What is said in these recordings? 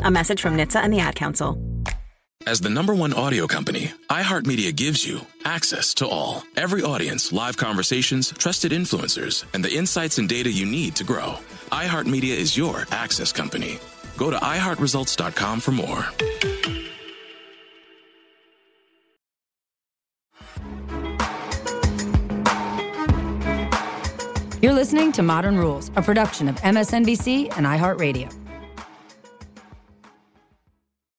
A message from NHTSA and the Ad Council. As the number one audio company, iHeartMedia gives you access to all. Every audience, live conversations, trusted influencers, and the insights and data you need to grow. iHeartMedia is your access company. Go to iHeartResults.com for more. You're listening to Modern Ruhles, a production of MSNBC and iHeartRadio.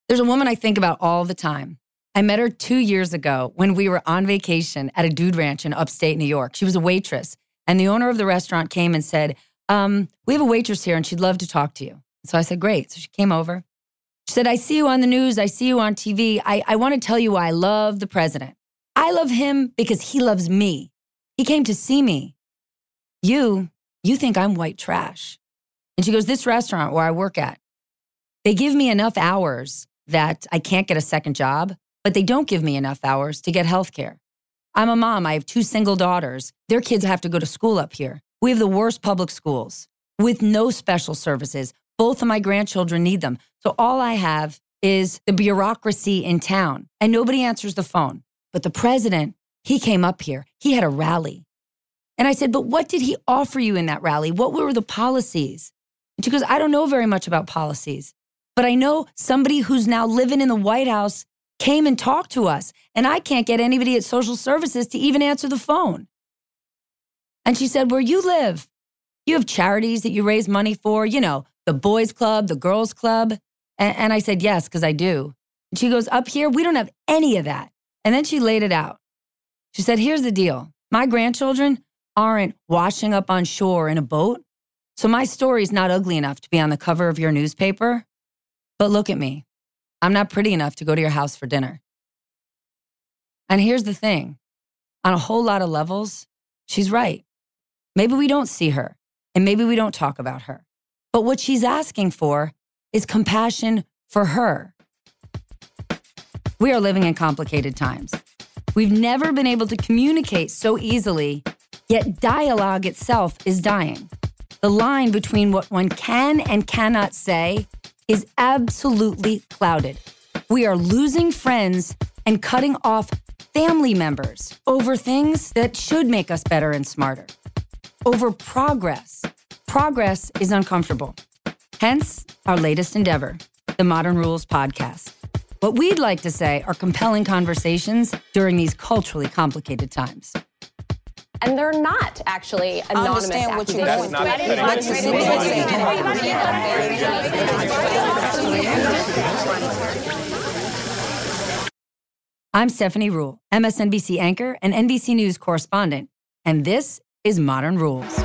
There's a woman I think about all the time. I met her two years ago when we were on vacation at a dude ranch in upstate New York. She was a waitress, and the owner of the restaurant came and said, um, We have a waitress here, and she'd love to talk to you. So I said, Great. So she came over. She said, I see you on the news. I see you on TV. I, I want to tell you why I love the president. I love him because he loves me. He came to see me. You, you think I'm white trash. And she goes, This restaurant where I work at, they give me enough hours that I can't get a second job, but they don't give me enough hours to get health care. I'm a mom. I have two single daughters. Their kids have to go to school up here. We have the worst public schools with no special services. Both of my grandchildren need them. So all I have is the bureaucracy in town, and nobody answers the phone. But the president, he came up here, he had a rally. And I said, But what did he offer you in that rally? What were the policies? And she goes, I don't know very much about policies, but I know somebody who's now living in the White House came and talked to us, and I can't get anybody at social services to even answer the phone. And she said, Where you live, you have charities that you raise money for, you know, the boys' club, the girls' club. And, and I said, Yes, because I do. And she goes, Up here, we don't have any of that. And then she laid it out. She said, Here's the deal my grandchildren aren't washing up on shore in a boat. So my story's not ugly enough to be on the cover of your newspaper. But look at me. I'm not pretty enough to go to your house for dinner. And here's the thing on a whole lot of levels, she's right. Maybe we don't see her and maybe we don't talk about her. But what she's asking for is compassion for her. We are living in complicated times. We've never been able to communicate so easily, yet dialogue itself is dying. The line between what one can and cannot say is absolutely clouded. We are losing friends and cutting off family members over things that should make us better and smarter, over progress. Progress is uncomfortable. Hence, our latest endeavor, the Modern Ruhles Podcast. What we'd like to say are compelling conversations during these culturally complicated times. And they're not actually anonymous understand what you accusations. That's not I'm Stephanie Ruhle, MSNBC anchor and NBC News correspondent, and this is Modern Ruhles.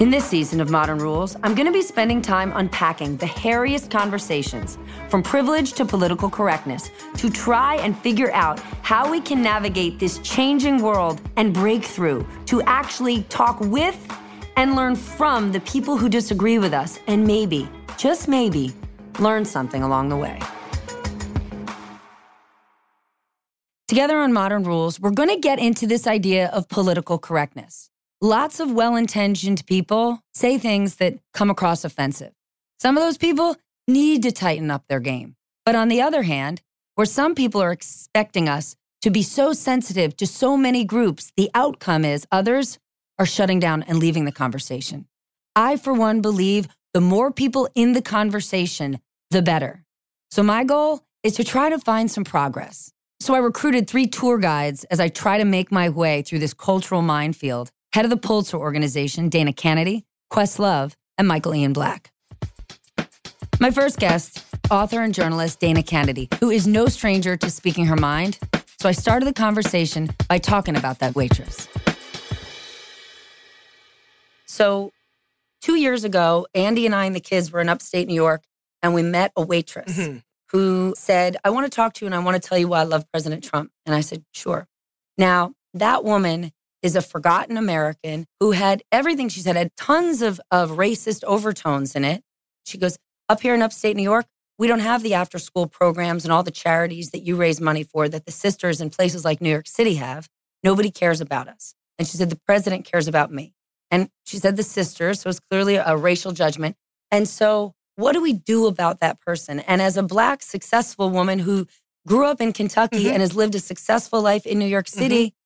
In this season of Modern Ruhles, I'm going to be spending time unpacking the hairiest conversations, from privilege to political correctness, to try and figure out how we can navigate this changing world and break through, to actually talk with and learn from the people who disagree with us, and maybe, just maybe, learn something along the way. Together on Modern Ruhles, we're going to get into this idea of political correctness. Lots of well intentioned people say things that come across offensive. Some of those people need to tighten up their game. But on the other hand, where some people are expecting us to be so sensitive to so many groups, the outcome is others are shutting down and leaving the conversation. I, for one, believe the more people in the conversation, the better. So my goal is to try to find some progress. So I recruited three tour guides as I try to make my way through this cultural minefield head of the Pulitzer Organization, Dana Canedy, Questlove, and Michael Ian Black. My first guest, author and journalist Dana Canedy, who is no stranger to speaking her mind. So I started the conversation by talking about that waitress. So, two years ago, Andy and I and the kids were in upstate New York, and we met a waitress mm-hmm. who said, I want to talk to you and I want to tell you why I love President Trump. And I said, Sure. Now, that woman is a forgotten American who had everything she said, had tons of, of racist overtones in it. She goes, Up here in upstate New York, we don't have the after school programs and all the charities that you raise money for that the sisters in places like New York City have. Nobody cares about us. And she said, The president cares about me. And she said, The sisters. So it's clearly a racial judgment. And so, what do we do about that person? And as a Black, successful woman who grew up in Kentucky mm-hmm. and has lived a successful life in New York City, mm-hmm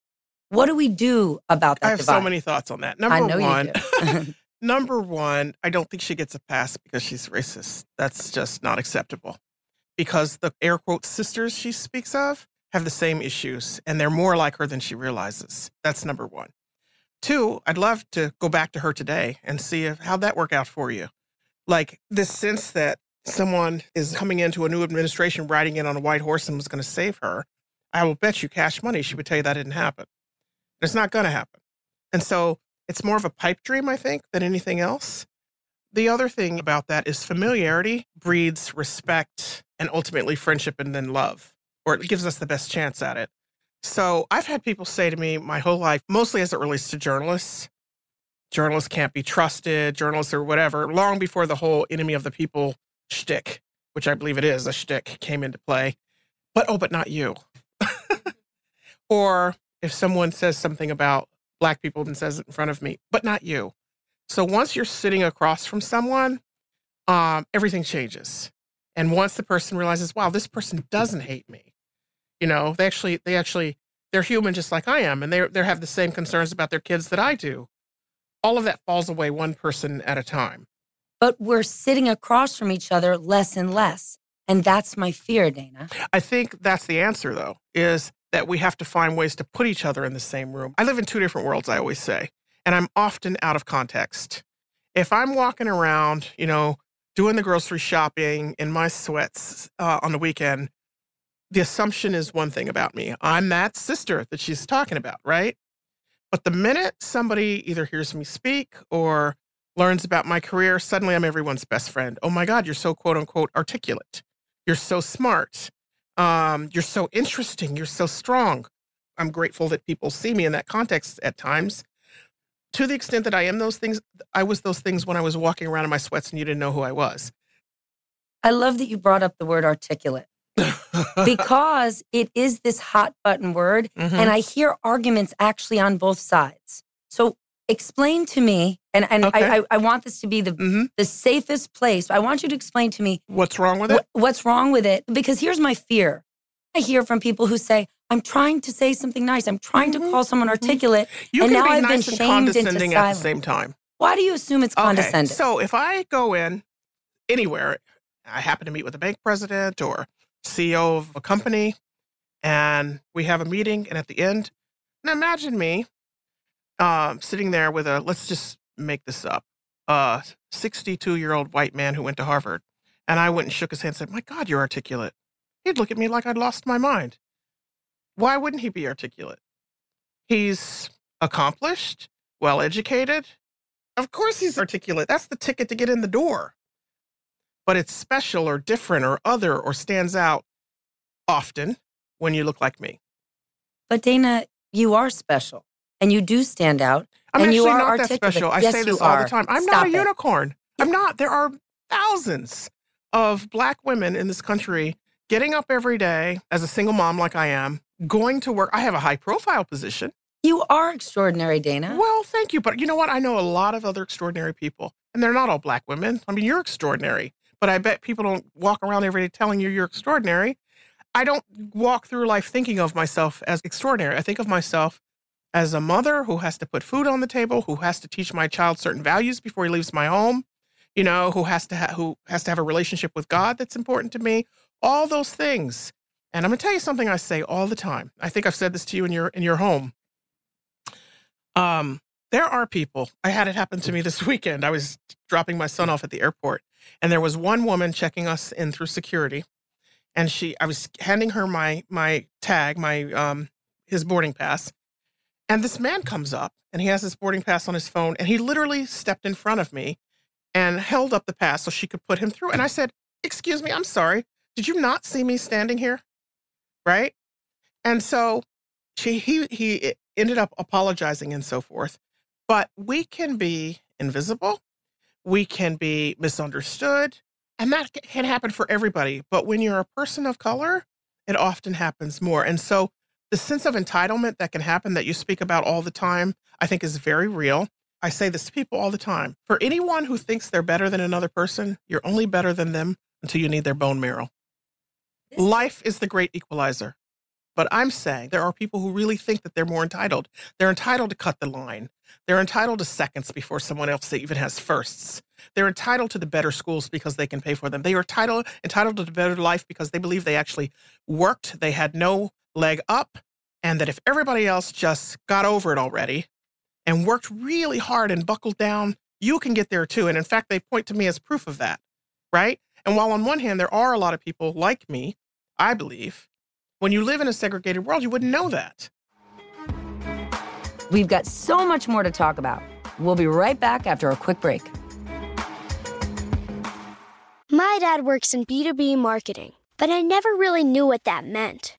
what do we do about that? I have divide? so many thoughts on that. Number one, number one, I don't think she gets a pass because she's racist. That's just not acceptable. Because the air quote sisters she speaks of have the same issues and they're more like her than she realizes. That's number one. Two, I'd love to go back to her today and see if, how'd that work out for you. Like this sense that someone is coming into a new administration riding in on a white horse and was going to save her. I will bet you cash money she would tell you that didn't happen. It's not going to happen. And so it's more of a pipe dream, I think, than anything else. The other thing about that is familiarity breeds respect and ultimately friendship and then love, or it gives us the best chance at it. So I've had people say to me my whole life, mostly as it relates to journalists, journalists can't be trusted, journalists or whatever, long before the whole enemy of the people shtick, which I believe it is a shtick, came into play. But oh, but not you. or if someone says something about black people and says it in front of me, but not you. So once you're sitting across from someone, um, everything changes. And once the person realizes, wow, this person doesn't hate me, you know, they actually, they actually, they're human just like I am, and they they have the same concerns about their kids that I do. All of that falls away one person at a time. But we're sitting across from each other less and less. And that's my fear, Dana. I think that's the answer, though, is that we have to find ways to put each other in the same room. I live in two different worlds, I always say, and I'm often out of context. If I'm walking around, you know, doing the grocery shopping in my sweats uh, on the weekend, the assumption is one thing about me. I'm that sister that she's talking about, right? But the minute somebody either hears me speak or learns about my career, suddenly I'm everyone's best friend. Oh my God, you're so quote unquote articulate. You're so smart. Um, you're so interesting. You're so strong. I'm grateful that people see me in that context at times. To the extent that I am those things, I was those things when I was walking around in my sweats and you didn't know who I was. I love that you brought up the word articulate because it is this hot button word. Mm-hmm. And I hear arguments actually on both sides. So explain to me, and, and okay. I, I, I, want this to be the, mm-hmm. the safest place. I want you to explain to me what's wrong with it. Wh- what's wrong with it? Because here's my fear. I hear from people who say, I'm trying to say something nice. I'm trying mm-hmm. to call someone mm-hmm. articulate. You and now I've nice been shamed condescending into at the same time. Why do you assume it's condescending? Okay. So if I go in anywhere, I happen to meet with a bank president or CEO of a company, and we have a meeting, and at the end, now imagine me um, sitting there with a let's just make this up a 62 year old white man who went to Harvard. And I went and shook his hand and said, My God, you're articulate. He'd look at me like I'd lost my mind. Why wouldn't he be articulate? He's accomplished, well educated, Of course he's articulate. That's the ticket to get in the door. But it's special or different or other or stands out often when you look like me. But Dana, you are special and you do stand out. I'm and actually you are not articulate. that special. I yes, say this all are. the time. I'm Stop not a it. unicorn. I'm not. There are thousands of black women in this country getting up every day as a single mom like I am, going to work. I have a high profile position. You are extraordinary, Dana. Well, thank you. But you know what? I know a lot of other extraordinary people, and they're not all black women. I mean, you're extraordinary, but I bet people don't walk around every day telling you you're extraordinary. I don't walk through life thinking of myself as extraordinary. I think of myself as a mother who has to put food on the table, who has to teach my child certain values before he leaves my home, you know, who has to ha- who has to have a relationship with God that's important to me. All those things. And I'm going to tell you something I say all the time. I think I've said this to you in your in your home. Um, there are people. I had it happen to me this weekend. I was dropping my son off at the airport, and there was one woman checking us in through security, and she. I was handing her my my tag, my um his boarding pass, and this man comes up and he has his boarding pass on his phone, and he literally stepped in front of me and held up the pass so she could put him through. And I said, "Excuse me, I'm sorry. Did you not see me standing here?" Right? And so she he he ended up apologizing and so forth. But we can be invisible, we can be misunderstood, and that can happen for everybody. But when you're a person of color, it often happens more. And so the sense of entitlement that can happen that you speak about all the time, I think is very real. I say this to people all the time. For anyone who thinks they're better than another person, you're only better than them until you need their bone marrow. Life is the great equalizer. But I'm saying there are people who really think that they're more entitled. They're entitled to cut the line. They're entitled to seconds before someone else even has firsts. They're entitled to the better schools because they can pay for them. They are entitled entitled to the better life because they believe they actually worked, they had no leg up, and that if everybody else just got over it already and worked really hard and buckled down, you can get there too. And in fact, they point to me as proof of that, right? And while on one hand, there are a lot of people like me, I believe, when you live in a segregated world, you wouldn't know that. We've got so much more to talk about. We'll be right back after a quick break. My dad works in B2B marketing, but I never really knew what that meant.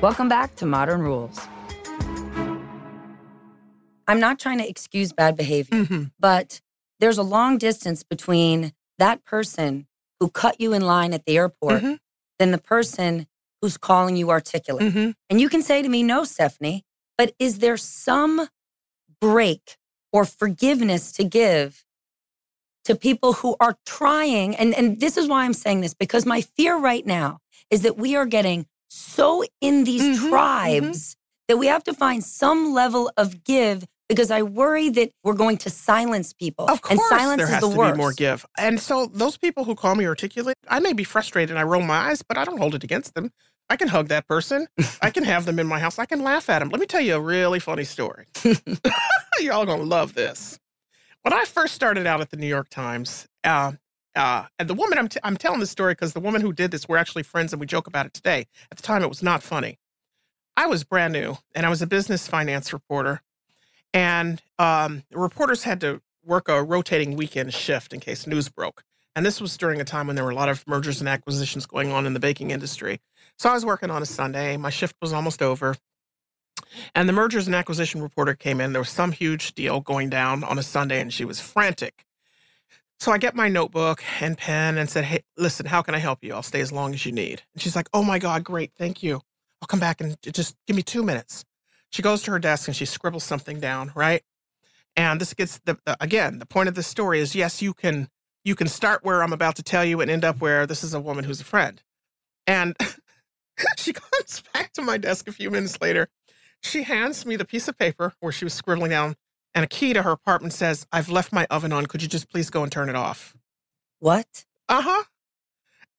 Welcome back to Modern Ruhles. I'm not trying to excuse bad behavior, Mhm. but there's a long distance between that person who cut you in line at the airport Mhm. than the person who's calling you articulate. Mhm. And you can say to me, no, Stephanie, but is there some break or forgiveness to give to people who are trying. And, and this is why I'm saying this because my fear right now is that we are getting so in these Mhm, tribes that we have to find some level of give because I worry that we're going to silence people. Of course, and silence there is has the to worst. be more give. And so those people who call me articulate, I may be frustrated. I roll my eyes, but I don't hold it against them. I can hug that person. I can have them in my house. I can laugh at them. Let me tell you a really funny story. Y'all gonna love this. When I first started out at the New York Times, uh, uh, and the woman I'm, t- I'm telling this story because the woman who did this, we're actually friends and we joke about it today. At the time, it was not funny. I was brand new and I was a business finance reporter. And um, reporters had to work a rotating weekend shift in case news broke. And this was during a time when there were a lot of mergers and acquisitions going on in the baking industry. So I was working on a Sunday. My shift was almost over. And the mergers and acquisition reporter came in. There was some huge deal going down on a Sunday, and she was frantic. So I get my notebook and pen and said, Hey, listen, how can I help you? I'll stay as long as you need. And she's like, Oh my God, great. Thank you. I'll come back and just give me two minutes. She goes to her desk and she scribbles something down, right? And this gets the, the again, the point of this story is yes, you can you can start where I'm about to tell you and end up where this is a woman who's a friend. And she comes back to my desk a few minutes later. She hands me the piece of paper where she was scribbling down and a key to her apartment says, I've left my oven on. Could you just please go and turn it off? What? Uh huh.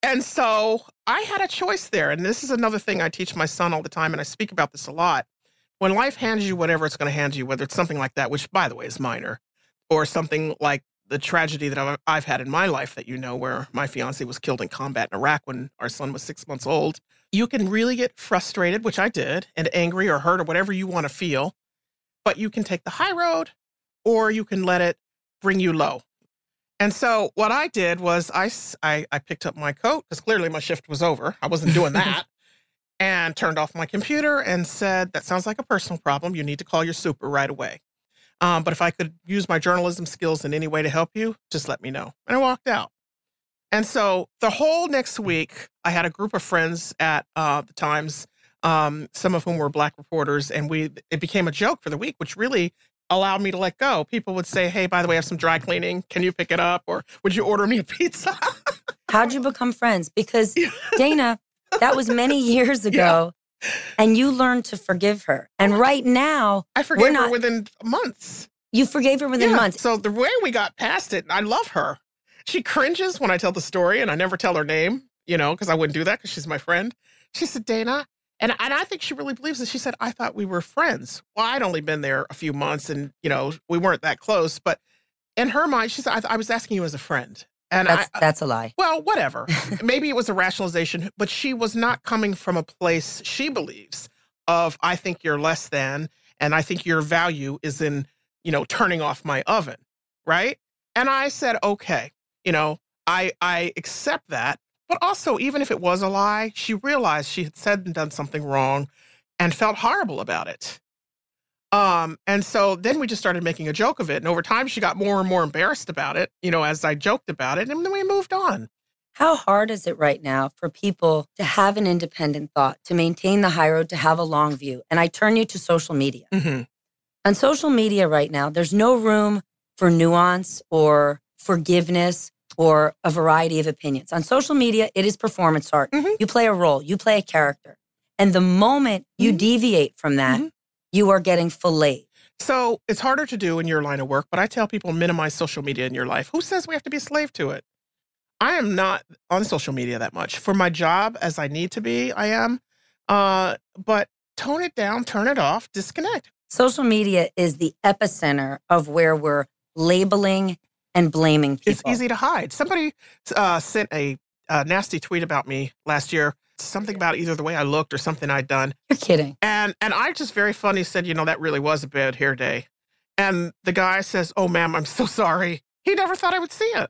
And so I had a choice there. And this is another thing I teach my son all the time. And I speak about this a lot. When life hands you whatever it's going to hand you, whether it's something like that, which by the way is minor, or something like the tragedy that I've- I've had in my life that you know, where my fiance was killed in combat in Iraq when our son was six months old, you can really get frustrated, which I did, and angry or hurt or whatever you want to feel. But you can take the high road or you can let it bring you low. And so what I did was I I picked up my coat because clearly my shift was over. I wasn't doing that. and turned off my computer and said, That sounds like a personal problem. You need to call your super right away. Um, but if I could use my journalism skills in any way to help you, just let me know. And I walked out. And so the whole next week, I had a group of friends at uh, the Times, um, some of whom were black reporters, and we it became a joke for the week, which really allowed me to let go. People would say, "Hey, by the way, I have some dry cleaning. Can you pick it up? Or would you order me a pizza?" How'd you become friends? Because Dana, that was many years ago, and you learned to forgive her. And right now, I not. her within months. you forgave her within Yeah, months. So the way we got past it, I love her. She cringes when I tell the story, and I never tell her name, you know, because I wouldn't do that because she's my friend. She said, Dana, and, and I think she really believes it. She said, I thought we were friends. Well, I'd only been there a few months and, you know, we weren't that close. But in her mind, she said, I, I was asking you as a friend. And That's I, that's a lie. well, whatever. Maybe it was a rationalization, but she was not coming from a place she believes of I think you're less than and I think your value is in, you know, turning off my oven, right? And I said, "Okay, you know, I I accept that." But also, even if it was a lie, she realized she had said and done something wrong and felt horrible about it. Um, and so then we just started making a joke of it. And over time, she got more and more embarrassed about it, you know, as I joked about it. And then we moved on. How hard is it right now for people to have an independent thought, to maintain the high road, to have a long view? And I turn you to social media. Mhm. On social media right now, there's no room for nuance or forgiveness or a variety of opinions. On social media, it is performance art. Mm-hmm. You play a role, you play a character. And the moment you mm-hmm. deviate from that, mm-hmm. you are getting filleted. So it's harder to do in your line of work, but I tell people minimize social media in your life. Who says we have to be a slave to it? I am not on social media that much. For my job, as I need to be, I am. Uh, but tone it down, turn it off, disconnect. Social media is the epicenter of where we're labeling and blaming people. It's easy to hide. Somebody uh, sent a, a nasty tweet about me last year, something about either the way I looked or something I'd done. You're kidding. And and I just very funny said, you know, that really was a bad hair day. And the guy says, "Oh, ma'am, I'm so sorry." He never thought I would see it.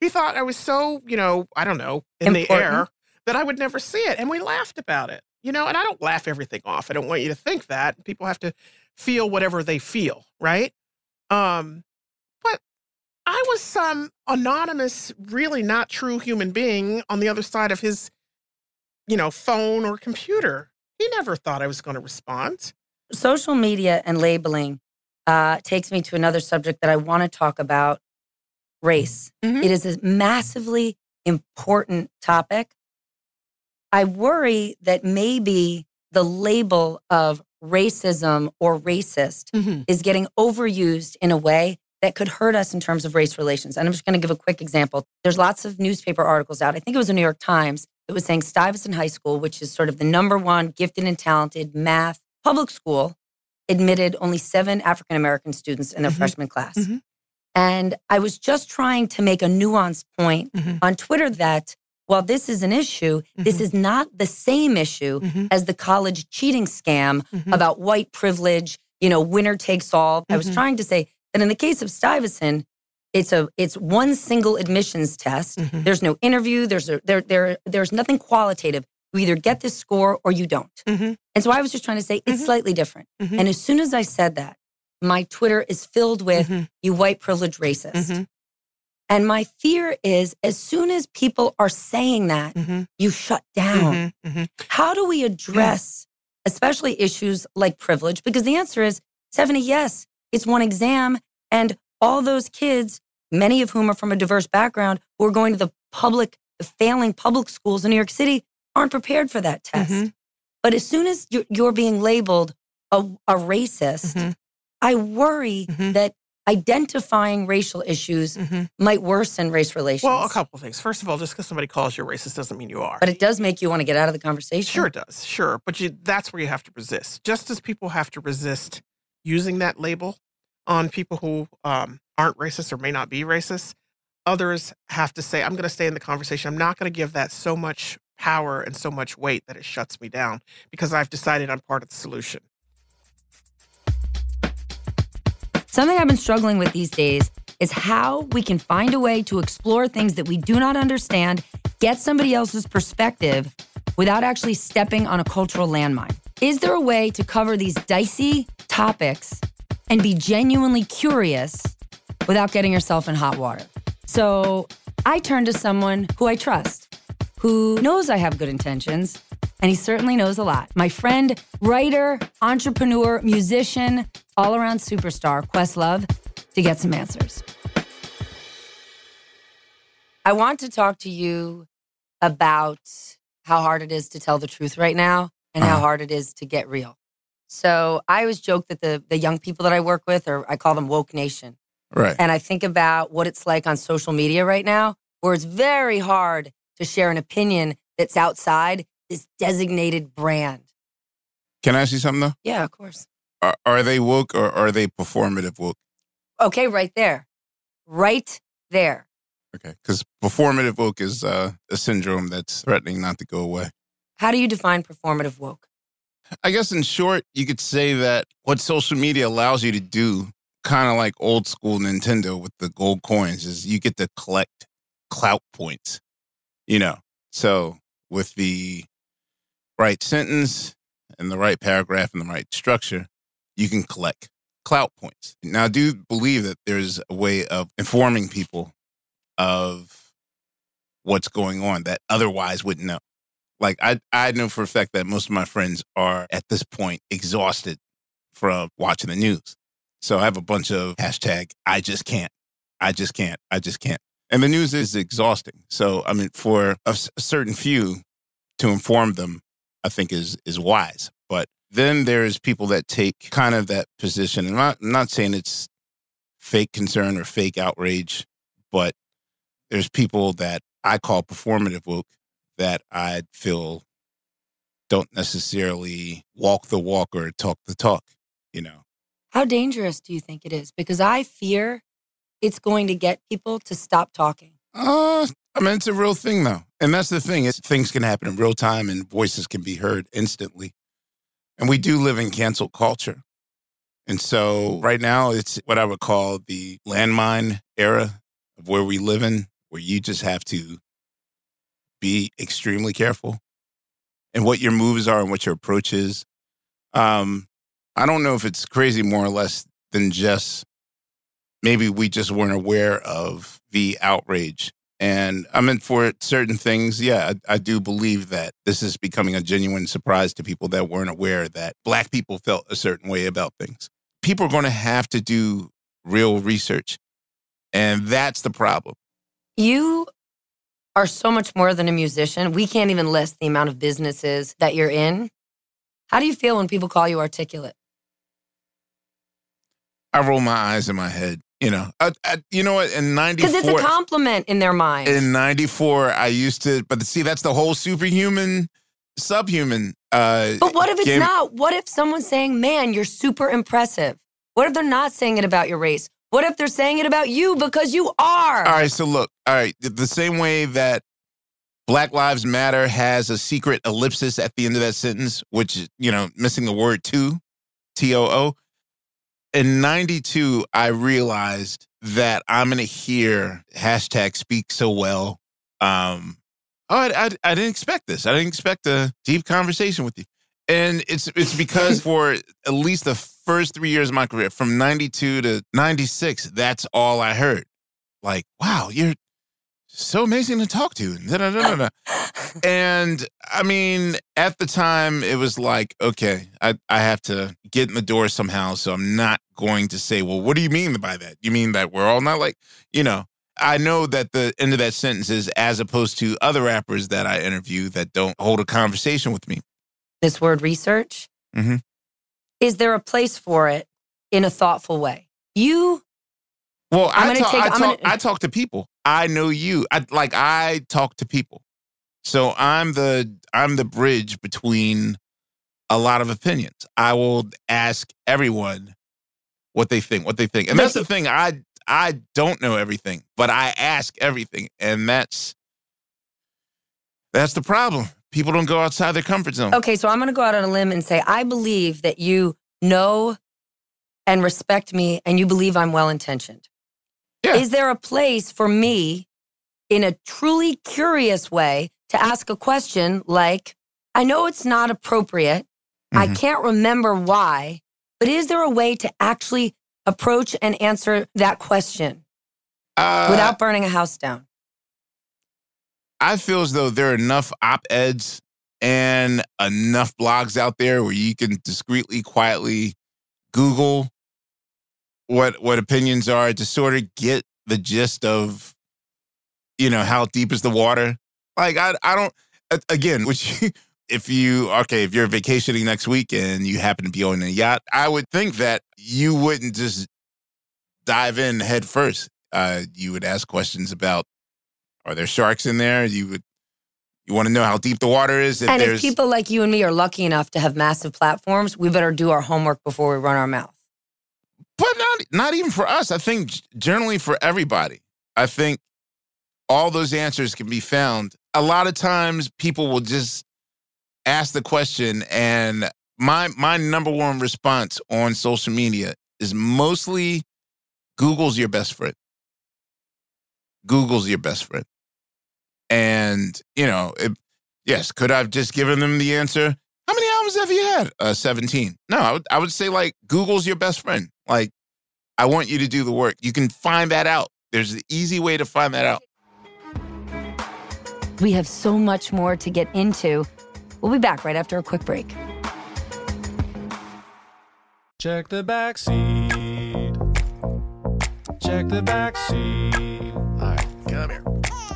He thought I was so, you know, I don't know, in the air that I would never see it. And we laughed about it. You know, and I don't laugh everything off. I don't want you to think that. People have to feel whatever they feel, right? Um, I was some anonymous, really not true human being on the other side of his, you know, phone or computer. He never thought I was going to respond. Social media and labeling uh, takes me to another subject that I want to talk about race. Mhm. It is a massively important topic. I worry that maybe the label of racism or racist Mhm. is getting overused in a way that could hurt us in terms of race relations. And I'm just going to give a quick example. There's lots of newspaper articles out. I think it was the New York Times that was saying Stuyvesant High School, which is sort of the number one gifted and talented math public school, admitted only seven African American students in their Mhm. freshman class. Mhm. And I was just trying to make a nuanced point Mhm. on Twitter that while this is an issue, this Mhm. is not the same issue Mhm. as the college cheating scam Mhm. about white privilege, you know, winner takes all. I was Mhm. trying to say that in the case of Stuyvesant, it's a it's one single admissions test. Mhm. There's no interview. There's a, there there there's nothing qualitative. You either get this score or you don't. Mhm. And so I was just trying to say it's Mhm. slightly different. Mhm. And as soon as I said that, my Twitter is filled with Mhm. you white privilege racist. And my fear is as soon as people are saying that, Mhm. you shut down. Mhm. Mhm. How do we address, especially issues like privilege? Because the answer is 70, yes, it's one exam. And all those kids, many of whom are from a diverse background, who are going to the public, the failing public schools in New York City, aren't prepared for that test. Mhm. But as soon as you're, you're being labeled a, a racist, Mhm. I worry Mhm. that identifying racial issues Mhm. might worsen race relations. Well, a couple things. First of all, just because somebody calls you racist doesn't mean you are. But it does make you want to get out of the conversation. Sure, it does. Sure. But you, that's where you have to resist. Just as people have to resist using that label on people who um, aren't racist or may not be racist, others have to say, I'm going to stay in the conversation. I'm not going to give that so much power and so much weight that it shuts me down because I've decided I'm part of the solution. Something I've been struggling with these days is how we can find a way to explore things that we do not understand, get somebody else's perspective without actually stepping on a cultural landmine. Is there a way to cover these dicey topics and be genuinely curious without getting yourself in hot water? So I turn to someone who I trust, who knows I have good intentions, and he certainly knows a lot. My friend, writer, entrepreneur, musician, all around superstar, Questlove, to get some answers. I want to talk to you about how hard it is to tell the truth right now and how hard it is to get real. So I always joke that the, the young people that I work with, or I call them woke nation. Right. And I think about what it's like on social media right now, where it's very hard to share an opinion that's outside this designated brand. Can I ask you something though? Yeah, of course. Are, are they woke or are they performative woke? Okay, right there. Right there. Okay, because performative woke is uh, a syndrome that's threatening not to go away. How do you define performative woke? I guess in short, you could say that what social media allows you to do, kind of like old school Nintendo with the gold coins, is you get to collect clout points. You know, so with the right sentence and the right paragraph and the right structure, you can collect clout points. Now, I do believe that there's a way of informing people of what's going on that otherwise wouldn't know. Like I, I know for a fact that most of my friends are at this point exhausted from watching the news. So I have a bunch of hashtag I just can't, I just can't, I just can't. And the news is exhausting. So I mean, for a, s- a certain few to inform them, I think is is wise. But then there's people that take kind of that position. And I'm not, I'm not saying it's fake concern or fake outrage, but there's people that I call performative woke that I feel don't necessarily walk the walk or talk the talk, you know. How dangerous do you think it is? Because I fear it's going to get people to stop talking. Uh, I mean, it's a real thing though. And that's the thing is things can happen in real time and voices can be heard instantly. And we do live in cancel culture. And so right now it's what I would call the landmine era of where we live in, where you just have to be extremely careful and what your moves are and what your approach is. Um, I don't know if it's crazy more or less than just maybe we just weren't aware of the outrage. And I mean, for certain things, yeah, I, I do believe that this is becoming a genuine surprise to people that weren't aware that Black people felt a certain way about things. people are going to have to do real research. And that's the problem. You are so much more than a musician. We can't even list the amount of businesses that you're in. How do you feel when people call you articulate? I roll my eyes in my head. You know, I, I, you know what? In '94, Because it's a compliment in their mind. in '94, I used to, but see, that's the whole superhuman, subhuman. Uh, But what if it's game. not? What if someone's saying, man, you're super impressive? What if they're not saying it about your race? What if they're saying it about you because you are? All right, so look, all right, the- same way that Black Lives Matter has a secret ellipsis at the end of that sentence, which you know, missing the word to, T O O. In 92, I realized that I'm going to hear hashtag speak so well. Um, oh, I, I, I didn't expect this. I didn't expect a deep conversation with you. And it's it's because for at least the first three years of my career, from 92 to 96, that's all I heard. Like, wow, you're so amazing to talk to. And I mean, at the time, it was like, okay, I, I have to get in the door somehow. So I'm not going to say, well, what do you mean by that? You mean that we're all not like, you know, I know that the end of that sentence is as opposed to other rappers that I interview that don't hold a conversation with me. This word research, Mhm. Is there a place for it in a thoughtful way? You, Well, I'm I talk, take- I, talk, gonna- I talk to people. I know you. I like I talk to people. So I'm the I'm the bridge between a lot of opinions. I will ask everyone what they think, what they think. And that's the thing. I I don't know everything, but I ask everything. And that's that's the problem. People don't go outside their comfort zone. okay, so I'm going to go out on a limb and say, I believe that you know and respect me and you believe I'm well intentioned. Yeah. Is there a place for me in a truly curious way to ask a question like, I know it's not appropriate. I Mhm. can't remember why, but is there a way to actually approach and answer that question Uh, without burning a house down? I feel as though there are enough op eds and enough blogs out there where you can discreetly, quietly Google what what opinions are to sort of get the gist of, you know, how deep is the water. Like I I don't again, which if you okay, if you're vacationing next week and you happen to be on a yacht, I would think that you wouldn't just dive in head first. Uh, you would ask questions about are there sharks in there? You would you want to know how deep the water is? If and if people like you and me are lucky enough to have massive platforms, we better do our homework before we run our mouth. but not not even for us. I think generally for everybody. I think all those answers can be found. A lot of times people will just ask the question and my my number one response on social media is mostly Google's your best friend. Google's your best friend. And, you know, it, yes, could I have just given them the answer? How many albums have you had? Uh, 17. No, I would, I would say like Google's your best friend. Like, I want you to do the work. You can find that out. There's an easy way to find that out. We have so much more to get into. We'll be back right after a quick break. Check the back seat. Check the back seat. All right, come here.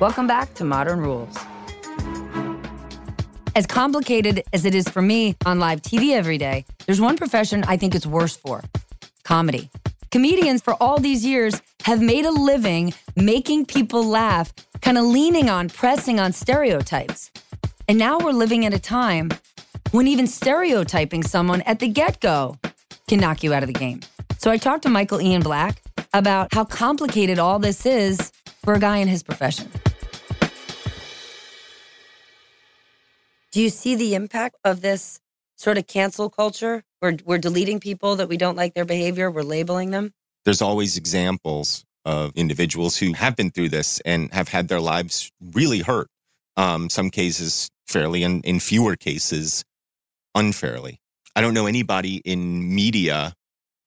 Welcome back to Modern Ruhles. As complicated as it is for me on live TV every day, there's one profession I think it's worse for comedy. Comedians for all these years have made a living making people laugh, kind of leaning on, pressing on stereotypes. And now we're living in a time when even stereotyping someone at the get go can knock you out of the game. So I talked to Michael Ian Black about how complicated all this is for a guy in his profession. Do you see the impact of this sort of cancel culture? We're, we're deleting people that we don't like their behavior, we're labeling them. There's always examples of individuals who have been through this and have had their lives really hurt. Um, some cases fairly, and in fewer cases, unfairly. I don't know anybody in media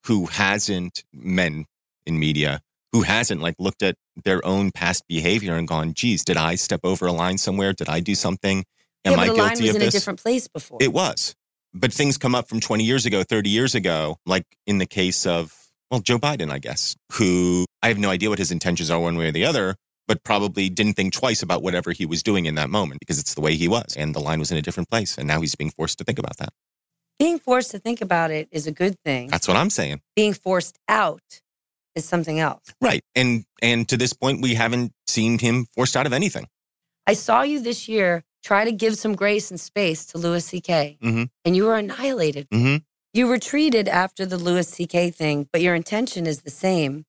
who hasn't, men in media, who hasn't like looked at their own past behavior and gone, geez, did I step over a line somewhere? Did I do something? Am yeah, I the guilty line was of in this? a different place before. It was. But things come up from 20 years ago, 30 years ago, like in the case of, well, Joe Biden, I guess, who I have no idea what his intentions are one way or the other, but probably didn't think twice about whatever he was doing in that moment because it's the way he was. And the line was in a different place. And now he's being forced to think about that. Being forced to think about it is a good thing. That's what I'm saying. Being forced out is something else. Right. And and to this point we haven't seen him forced out of anything. I saw you this year try to give some grace and space to Louis C.K., Mm-hmm. and you were annihilated. Mm-hmm. You retreated after the Louis C.K. thing, but your intention is the same.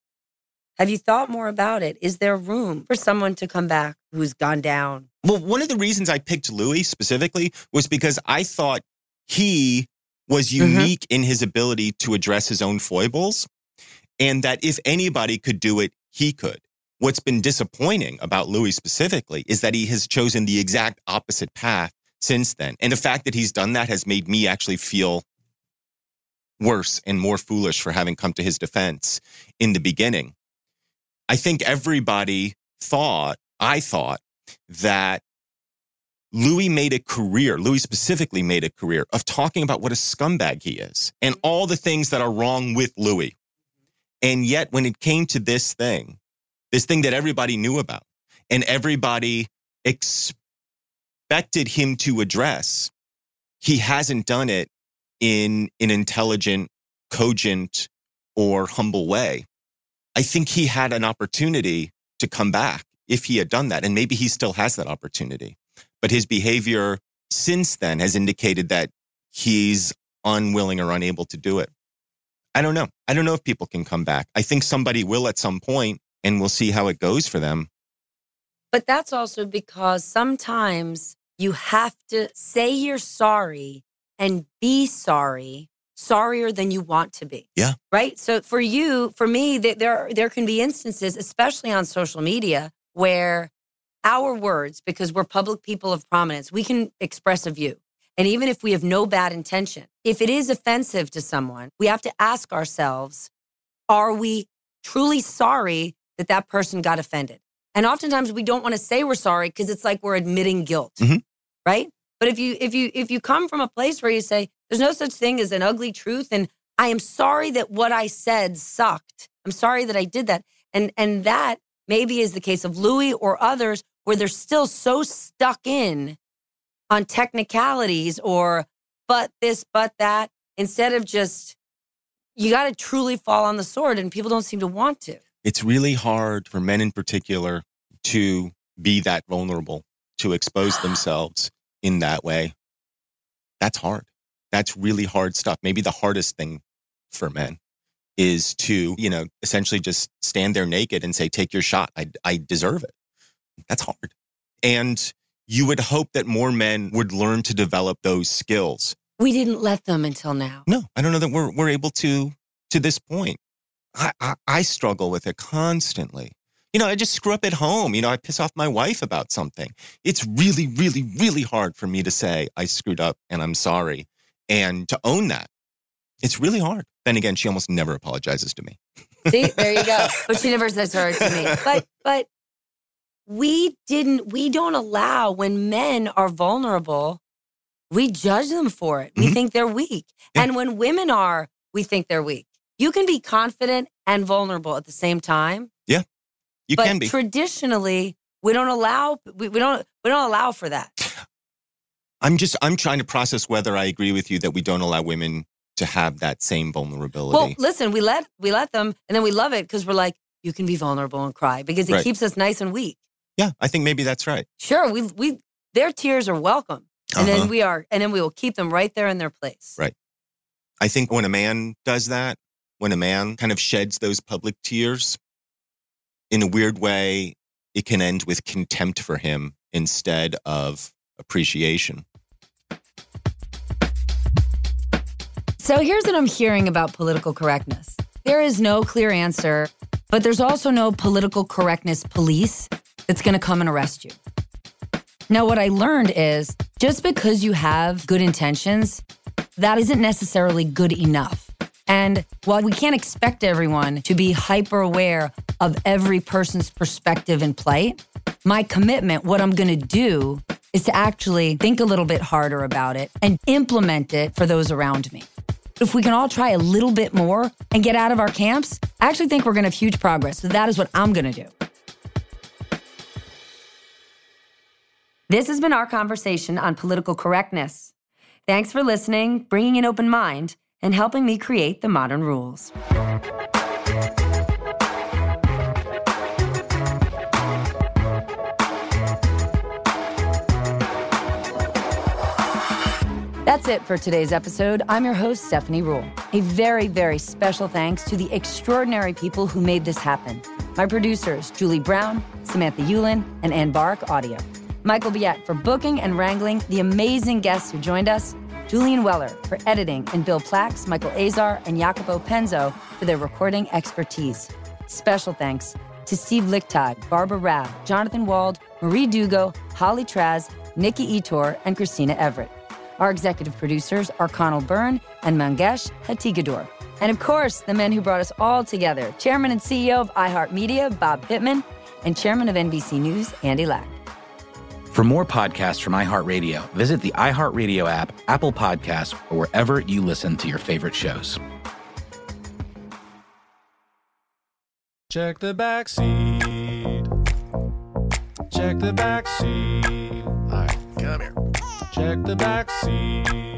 Have you thought more about it? Is there room for someone to come back who's gone down? Well, one of the reasons I picked Louis specifically was because I thought he was unique in his ability to address his own foibles and that if anybody could do it, he could. What's been disappointing about Louis specifically is that he has chosen the exact opposite path since then. And the fact that he's done that has made me actually feel worse and more foolish for having come to his defense in the beginning. I think everybody thought, I thought, that Louis made a career, Louis specifically made a career of talking about what a scumbag he is and all the things that are wrong with Louis. And yet, when it came to this thing, this thing that everybody knew about and everybody expected him to address, he hasn't done it in an intelligent, cogent, or humble way. I think he had an opportunity to come back if he had done that. And maybe he still has that opportunity. But his behavior since then has indicated that he's unwilling or unable to do it. I don't know. I don't know if people can come back. I think somebody will at some point, and we'll see how it goes for them. But that's also because sometimes you have to say you're sorry and be sorry, sorrier than you want to be. Yeah. Right? So for you, for me, there there can be instances, especially on social media, where our words, because we're public people of prominence, we can express a view. And even if we have no bad intention, if it is offensive to someone, we have to ask ourselves, are we truly sorry that that person got offended? And oftentimes we don't want to say we're sorry because it's like we're admitting guilt, Mhm. right? But if you if you if you come from a place where you say there's no such thing as an ugly truth and I am sorry that what I said sucked. I'm sorry that I did that. And and that maybe is the case of Louis or others where they're still so stuck in on technicalities or but this, but that, instead of just, you got to truly fall on the sword, and people don't seem to want to. It's really hard for men in particular to be that vulnerable, to expose themselves in that way. That's hard. That's really hard stuff. Maybe the hardest thing for men is to, you know, essentially just stand there naked and say, take your shot. I, I deserve it. That's hard. And you would hope that more men would learn to develop those skills. We didn't let them until now. No, I don't know that we're, we're able to, to this point. I, I, I struggle with it constantly. You know, I just screw up at home. You know, I piss off my wife about something. It's really, really, really hard for me to say I screwed up and I'm sorry and to own that. It's really hard. Then again, she almost never apologizes to me. See, there you go. But she never says sorry to me. But but we didn't we don't allow when men are vulnerable, we judge them for it. We Mhm. think they're weak. And when women are, we think they're weak. You can be confident and vulnerable at the same time. Yeah, you but can be. traditionally, we don't allow we, we don't we don't allow for that. I'm just, I'm trying to process whether I agree with you that we don't allow women to have that same vulnerability. Well, listen, we let we let them and then we love it because we're like, you can be vulnerable and cry because it Right. keeps us nice and weak. Yeah, I think maybe that's right. Sure, we we their tears are welcome. And Uh-huh. then we are and then we will keep them right there in their place. Right. I think when a man does that, when a man kind of sheds those public tears, in a weird way, it can end with contempt for him instead of appreciation. So here's what I'm hearing about political correctness. There is no clear answer, but there's also no political correctness police that's going to come and arrest you. Now, what I learned is just because you have good intentions, that isn't necessarily good enough. And while we can't expect everyone to be hyper aware of every person's perspective and plight, my commitment, what I'm going to do, is to actually think a little bit harder about it and implement it for those around me. If we can all try a little bit more and get out of our camps, I actually think we're going to have huge progress. So that is what I'm going to do. This has been our conversation on political correctness. Thanks for listening, bringing an open mind, and helping me create the Modern Ruhles. That's it for today's episode. I'm your host, Stephanie Ruhle. A very, very special thanks to the extraordinary people who made this happen. My producers, Julie Brown, Samantha Yulin, and Ann Bark Audio. Michael Biet for booking and wrangling the amazing guests who joined us. Julian Weller for editing, and Bill Plax, Michael Azar, and Jacopo Penzo for their recording expertise. Special thanks to Steve Lichtag, Barbara Rabb, Jonathan Wald, Marie Dugo, Holly Traz, Nikki Ettore, and Christina Everett. Our executive producers are Connell Byrne and Mangesh Hattikudur. And of course, the men who brought us all together Chairman and CEO of iHeartMedia, Bob Pittman, and Chairman of NBC News, Andy Lack. For more podcasts from iHeartRadio, visit the iHeartRadio app, Apple Podcasts, or wherever you listen to your favorite shows. Check the back seat. Check the back seat. All right, come here. Check the back seat.